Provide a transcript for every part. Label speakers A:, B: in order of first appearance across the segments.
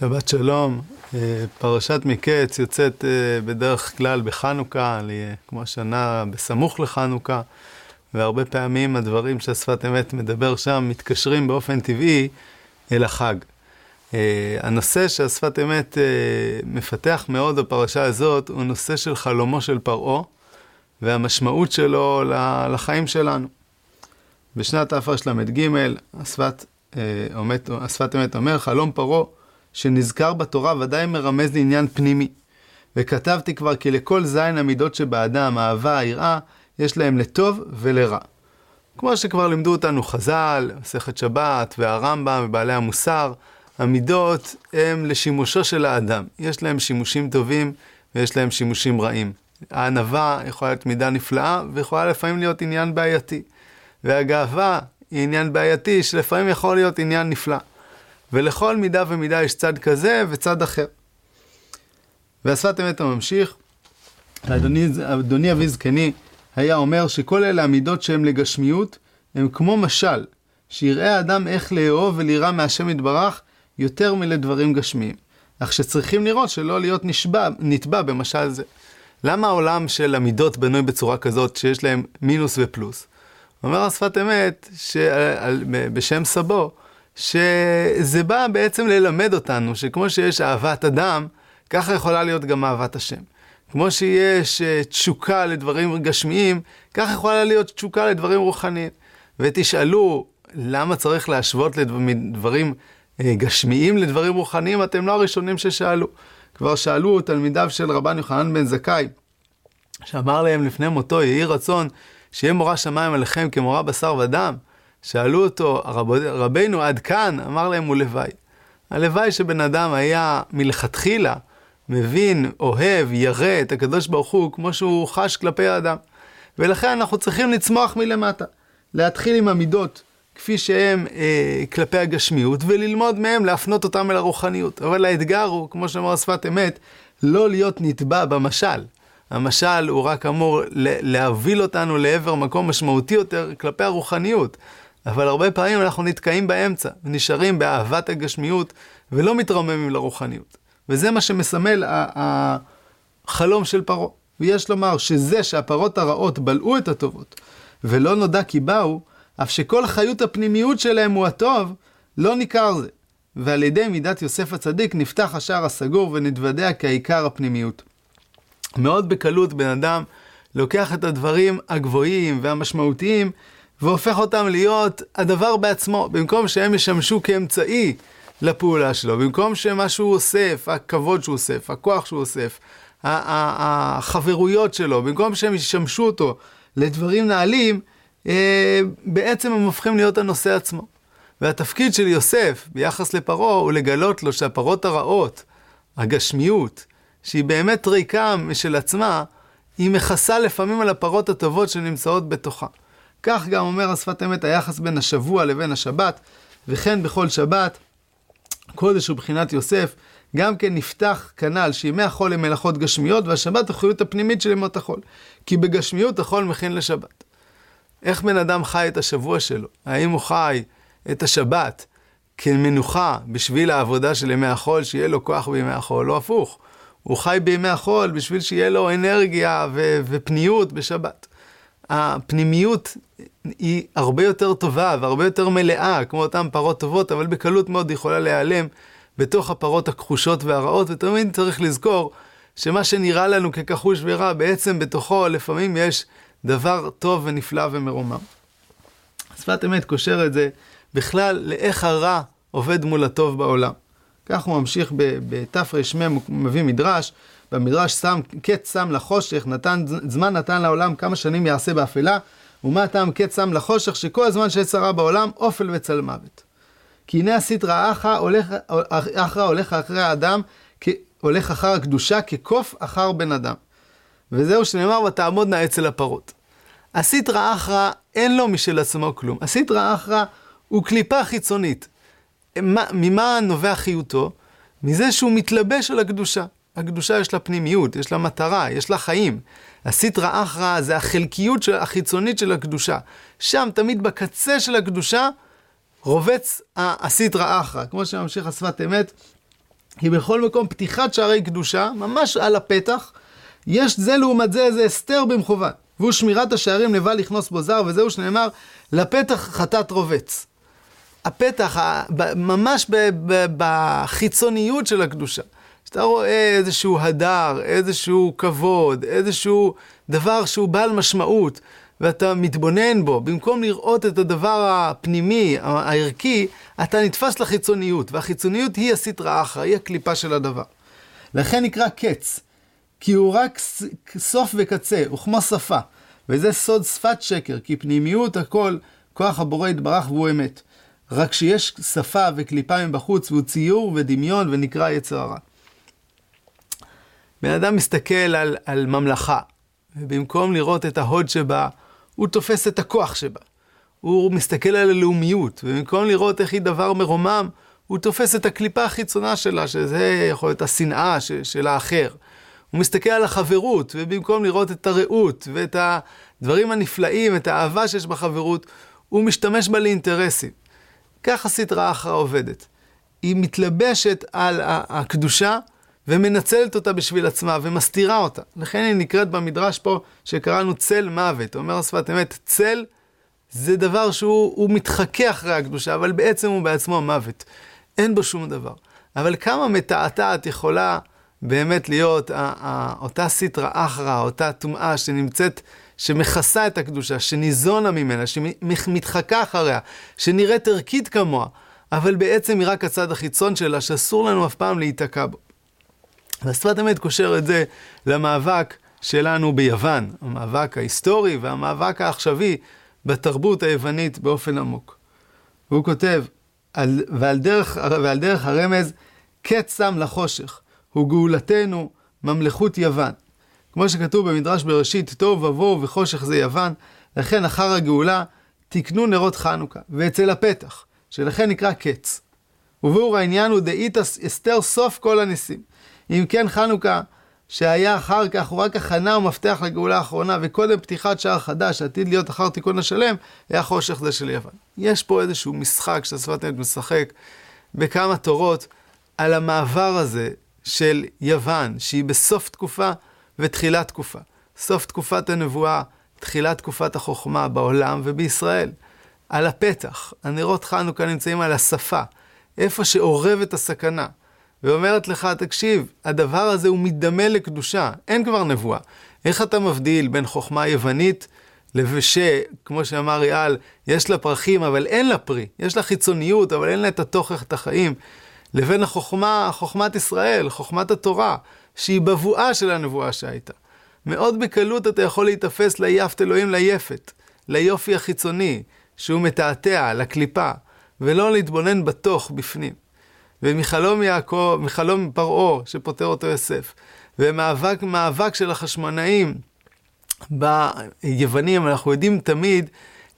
A: שבת שלום, אה, פרשת מקץ יוצאת אה, בדרך כלל בחנוכה, כמו השנה בסמוך לחנוכה, והרבה פעמים הדברים שהשפת אמת מדבר שם מתקשרים באופן טבעי אל החג. אה, הנושא שהשפת אמת מפתח מאוד בפרשה הזאת הוא נושא של חלומו של פרעה והמשמעות שלו לחיים שלנו. בשנת תרל"ג, השפת אמת אומר, חלום פרעה שנזכר בתורה ודאי מרמז לעניין פנימי. וכתבתי כבר כי לכל זין המידות שבאדם, אהבה, יראה, יש להם לטוב ולרע. כמו שכבר לימדו אותנו חז"ל, מסכת שבת והרמב"ם ובעלי המוסר, המידות הם לשימושו של האדם. יש להם שימושים טובים ויש להם שימושים רעים. הענווה יכולה להיות מידה נפלאה ויכולה לפעמים להיות עניין בעייתי. והגאווה היא עניין בעייתי שלפעמים יכול להיות עניין נפלא. ולכל מידה ומידה יש צד כזה וצד אחר. והשפת אמת הממשיך, אדוני, אדוני אבי זקני היה אומר שכל אלה המידות שהן לגשמיות, הם כמו משל, שיראה האדם איך לאהוב ולירא מהשם יתברך יותר מלדברים גשמיים. אך שצריכים לראות שלא להיות נשבע, נתבע במשל זה. למה העולם של המידות בנוי בצורה כזאת שיש להם מינוס ופלוס? אומר השפת אמת שבשם סבו, שזה בא בעצם ללמד אותנו שכמו שיש אהבת אדם, ככה יכולה להיות גם אהבת השם. כמו שיש אה, תשוקה לדברים גשמיים, ככה יכולה להיות תשוקה לדברים רוחניים. ותשאלו, למה צריך להשוות לדברים אה, גשמיים לדברים רוחניים? אתם לא הראשונים ששאלו. כבר שאלו תלמידיו של רבן יוחנן בן זכאי, שאמר להם לפני מותו, יהי רצון שיהיה מורא שמיים עליכם כמורא בשר ודם. שאלו אותו, רב, רבנו עד כאן? אמר להם, הוא לוואי. הלוואי שבן אדם היה מלכתחילה מבין, אוהב, ירא את הקדוש ברוך הוא כמו שהוא חש כלפי האדם. ולכן אנחנו צריכים לצמוח מלמטה. להתחיל עם המידות כפי שהם אה, כלפי הגשמיות, וללמוד מהם, להפנות אותם אל הרוחניות. אבל האתגר הוא, כמו שאמר שפת אמת, לא להיות נתבע במשל. המשל הוא רק אמור להוביל אותנו לעבר מקום משמעותי יותר כלפי הרוחניות. אבל הרבה פעמים אנחנו נתקעים באמצע, ונשארים באהבת הגשמיות, ולא מתרוממים לרוחניות. וזה מה שמסמל החלום של פרעה. ויש לומר שזה שהפרות הרעות בלעו את הטובות, ולא נודע כי באו, אף שכל חיות הפנימיות שלהם הוא הטוב, לא ניכר זה. ועל ידי מידת יוסף הצדיק נפתח השער הסגור ונתוודע כעיקר הפנימיות. מאוד בקלות בן אדם לוקח את הדברים הגבוהים והמשמעותיים והופך אותם להיות הדבר בעצמו, במקום שהם ישמשו כאמצעי לפעולה שלו, במקום שמה שהוא אוסף, הכבוד שהוא אוסף, הכוח שהוא אוסף, החברויות שלו, במקום שהם ישמשו אותו לדברים נעלים, אה, בעצם הם הופכים להיות הנושא עצמו. והתפקיד של יוסף ביחס לפרעה הוא לגלות לו שהפרות הרעות, הגשמיות, שהיא באמת ריקה משל עצמה, היא מכסה לפעמים על הפרות הטובות שנמצאות בתוכה. כך גם אומר השפת אמת היחס בין השבוע לבין השבת, וכן בכל שבת, קודש ובחינת יוסף, גם כן נפתח כנ"ל שימי החול הם מלאכות גשמיות, והשבת החוליות הפנימית של ימות החול. כי בגשמיות החול מכין לשבת. איך בן אדם חי את השבוע שלו? האם הוא חי את השבת כמנוחה בשביל העבודה של ימי החול, שיהיה לו כוח בימי החול, לא הפוך. הוא חי בימי החול בשביל שיהיה לו אנרגיה ו- ופניות בשבת. הפנימיות היא הרבה יותר טובה והרבה יותר מלאה, כמו אותן פרות טובות, אבל בקלות מאוד יכולה להיעלם בתוך הפרות הכחושות והרעות, ותמיד צריך לזכור שמה שנראה לנו ככחוש ורע, בעצם בתוכו לפעמים יש דבר טוב ונפלא ומרומם. שפת אמת קושר את זה בכלל לאיך הרע עובד מול הטוב בעולם. כך הוא ממשיך בתרמ, מביא מדרש, במדרש שם, קץ שם לחושך, נתן, זמן נתן לעולם כמה שנים יעשה באפלה, ומה הטעם קץ שם לחושך, שכל הזמן שיש צרה בעולם, אופל וצל מוות. כי הנה הסטרא אחרא הולך, הולך אחרי האדם, הולך אחר הקדושה כקוף אחר בן אדם. וזהו שנאמר, ותעמודנה אצל הפרות. הסטרא אחרא אין לו משל עצמו כלום. הסטרא אחרא הוא קליפה חיצונית. ממה נובע חיותו? מזה שהוא מתלבש על הקדושה. הקדושה יש לה פנימיות, יש לה מטרה, יש לה חיים. הסיטרא אחרא זה החלקיות של, החיצונית של הקדושה. שם, תמיד בקצה של הקדושה, רובץ הסיטרא אחרא. כמו שממשיך השפת אמת, כי בכל מקום פתיחת שערי קדושה, ממש על הפתח, יש זה לעומת זה איזה הסתר במכוון. והוא שמירת השערים לבל לכנוס בו זר, וזהו שנאמר, לפתח חטאת רובץ. הפתח, ממש בחיצוניות של הקדושה. שאתה רואה איזשהו הדר, איזשהו כבוד, איזשהו דבר שהוא בעל משמעות, ואתה מתבונן בו, במקום לראות את הדבר הפנימי, הערכי, אתה נתפס לחיצוניות, והחיצוניות היא הסטרא אחרא, היא הקליפה של הדבר. לכן נקרא קץ, כי הוא רק סוף וקצה, הוא כמו שפה, וזה סוד שפת שקר, כי פנימיות הכל, כוח הבורא יתברך והוא אמת. רק שיש שפה וקליפה מבחוץ, והוא ציור ודמיון ונקרא יצר הרע. בן אדם מסתכל על, על ממלכה, ובמקום לראות את ההוד שבה, הוא תופס את הכוח שבה. הוא מסתכל על הלאומיות, ובמקום לראות איך היא דבר מרומם, הוא תופס את הקליפה החיצונה שלה, שזה יכול להיות השנאה של האחר. הוא מסתכל על החברות, ובמקום לראות את הרעות ואת הדברים הנפלאים, את האהבה שיש בחברות, הוא משתמש בה לאינטרסים. ככה סדרה אחרא עובדת. היא מתלבשת על הקדושה ומנצלת אותה בשביל עצמה ומסתירה אותה. לכן היא נקראת במדרש פה, שקראנו צל מוות. אומר השפת אמת, צל זה דבר שהוא מתחכה אחרי הקדושה, אבל בעצם הוא בעצמו מוות. אין בו שום דבר. אבל כמה מתעתעת יכולה באמת להיות אותה סיטרא אחרא, אותה טומאה שנמצאת, שמכסה את הקדושה, שניזונה ממנה, שמתחקה אחריה, שנראית ערכית כמוה, אבל בעצם היא רק הצד החיצון שלה, שאסור לנו אף פעם להיתקע בו. והשפת אמת קושר את זה למאבק שלנו ביוון, המאבק ההיסטורי והמאבק העכשווי בתרבות היוונית באופן עמוק. והוא כותב, על, ועל, דרך, ועל דרך הרמז, קץ שם לחושך, הוא גאולתנו, ממלכות יוון. כמו שכתוב במדרש בראשית, תוהו ובוהו וחושך זה יוון, לכן אחר הגאולה תקנו נרות חנוכה, ואצל הפתח, שלכן נקרא קץ. וביאור העניין הוא דאית אסתר סוף כל הניסים. אם כן חנוכה, שהיה אחר כך, הוא רק הכנה ומפתח לגאולה האחרונה, וקודם פתיחת שער חדש, שעתיד להיות אחר תיקון השלם, היה חושך זה של יוון. יש פה איזשהו משחק שהשפת אמת משחק בכמה תורות על המעבר הזה של יוון, שהיא בסוף תקופה ותחילת תקופה. סוף תקופת הנבואה, תחילת תקופת החוכמה בעולם ובישראל. על הפתח, הנרות חנוכה נמצאים על השפה, איפה שאורבת הסכנה. ואומרת לך, תקשיב, הדבר הזה הוא מתדמה לקדושה, אין כבר נבואה. איך אתה מבדיל בין חוכמה יוונית לבשה, כמו שאמר ריאל, יש לה פרחים, אבל אין לה פרי. יש לה חיצוניות, אבל אין לה את התוכח, את החיים. לבין החוכמה, חוכמת ישראל, חוכמת התורה, שהיא בבואה של הנבואה שהייתה. מאוד בקלות אתה יכול להיתפס ליפת אלוהים ליפת, ליופי החיצוני, שהוא מתעתע, לקליפה, ולא להתבונן בתוך, בפנים. ומחלום יעקב, מחלום פרעה שפוטר אותו יוסף, ומאבק מאבק של החשמונאים ביוונים, אנחנו יודעים תמיד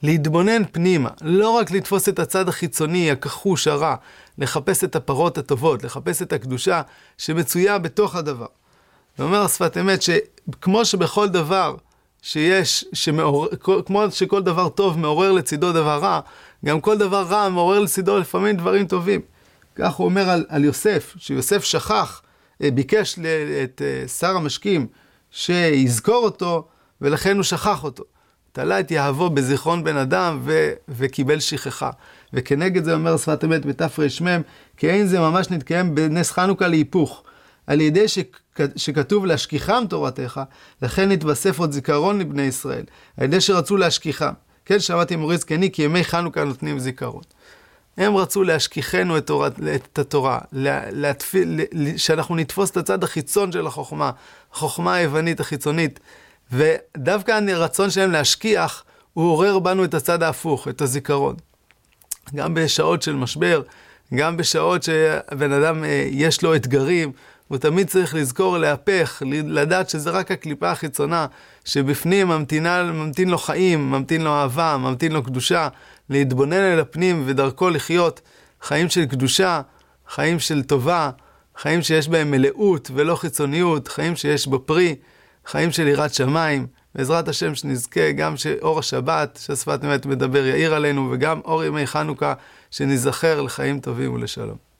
A: להתבונן פנימה, לא רק לתפוס את הצד החיצוני, הכחוש, הרע, לחפש את הפרות הטובות, לחפש את הקדושה שמצויה בתוך הדבר. ואומר השפת אמת שכמו שבכל דבר שיש, שמעור... כמו שכל דבר טוב מעורר לצידו דבר רע, גם כל דבר רע מעורר לצידו לפעמים דברים טובים. כך הוא אומר על, על יוסף, שיוסף שכח, אה, ביקש את אה, שר המשקים שיזכור אותו, ולכן הוא שכח אותו. תלה את יהבו בזיכרון בן אדם ו, וקיבל שכחה. וכנגד זה אומר שפת אמת בתרמ, כי אין זה ממש נתקיים בנס חנוכה להיפוך. על ידי שכ, שכתוב להשכיחם תורתך, לכן התווסף עוד זיכרון לבני ישראל. על ידי שרצו להשכיחם. כן, שמעתי מורי זקני, כי ימי חנוכה נותנים זיכרון. הם רצו להשכיחנו את, תורת, את התורה, להתפיל, שאנחנו נתפוס את הצד החיצון של החוכמה, החוכמה היוונית החיצונית, ודווקא הרצון שלהם להשכיח, הוא עורר בנו את הצד ההפוך, את הזיכרון. גם בשעות של משבר, גם בשעות שבן אדם אה, יש לו אתגרים, הוא תמיד צריך לזכור, להפך, לדעת שזה רק הקליפה החיצונה, שבפנים ממתינה, ממתין לו חיים, ממתין לו אהבה, ממתין לו קדושה, להתבונן אל הפנים ודרכו לחיות חיים של קדושה, חיים של טובה, חיים שיש בהם מלאות ולא חיצוניות, חיים שיש בו פרי, חיים של יראת שמיים. בעזרת השם שנזכה גם שאור השבת, שהשפת אמת מדבר, יאיר עלינו, וגם אור ימי חנוכה, שניזכר לחיים טובים ולשלום.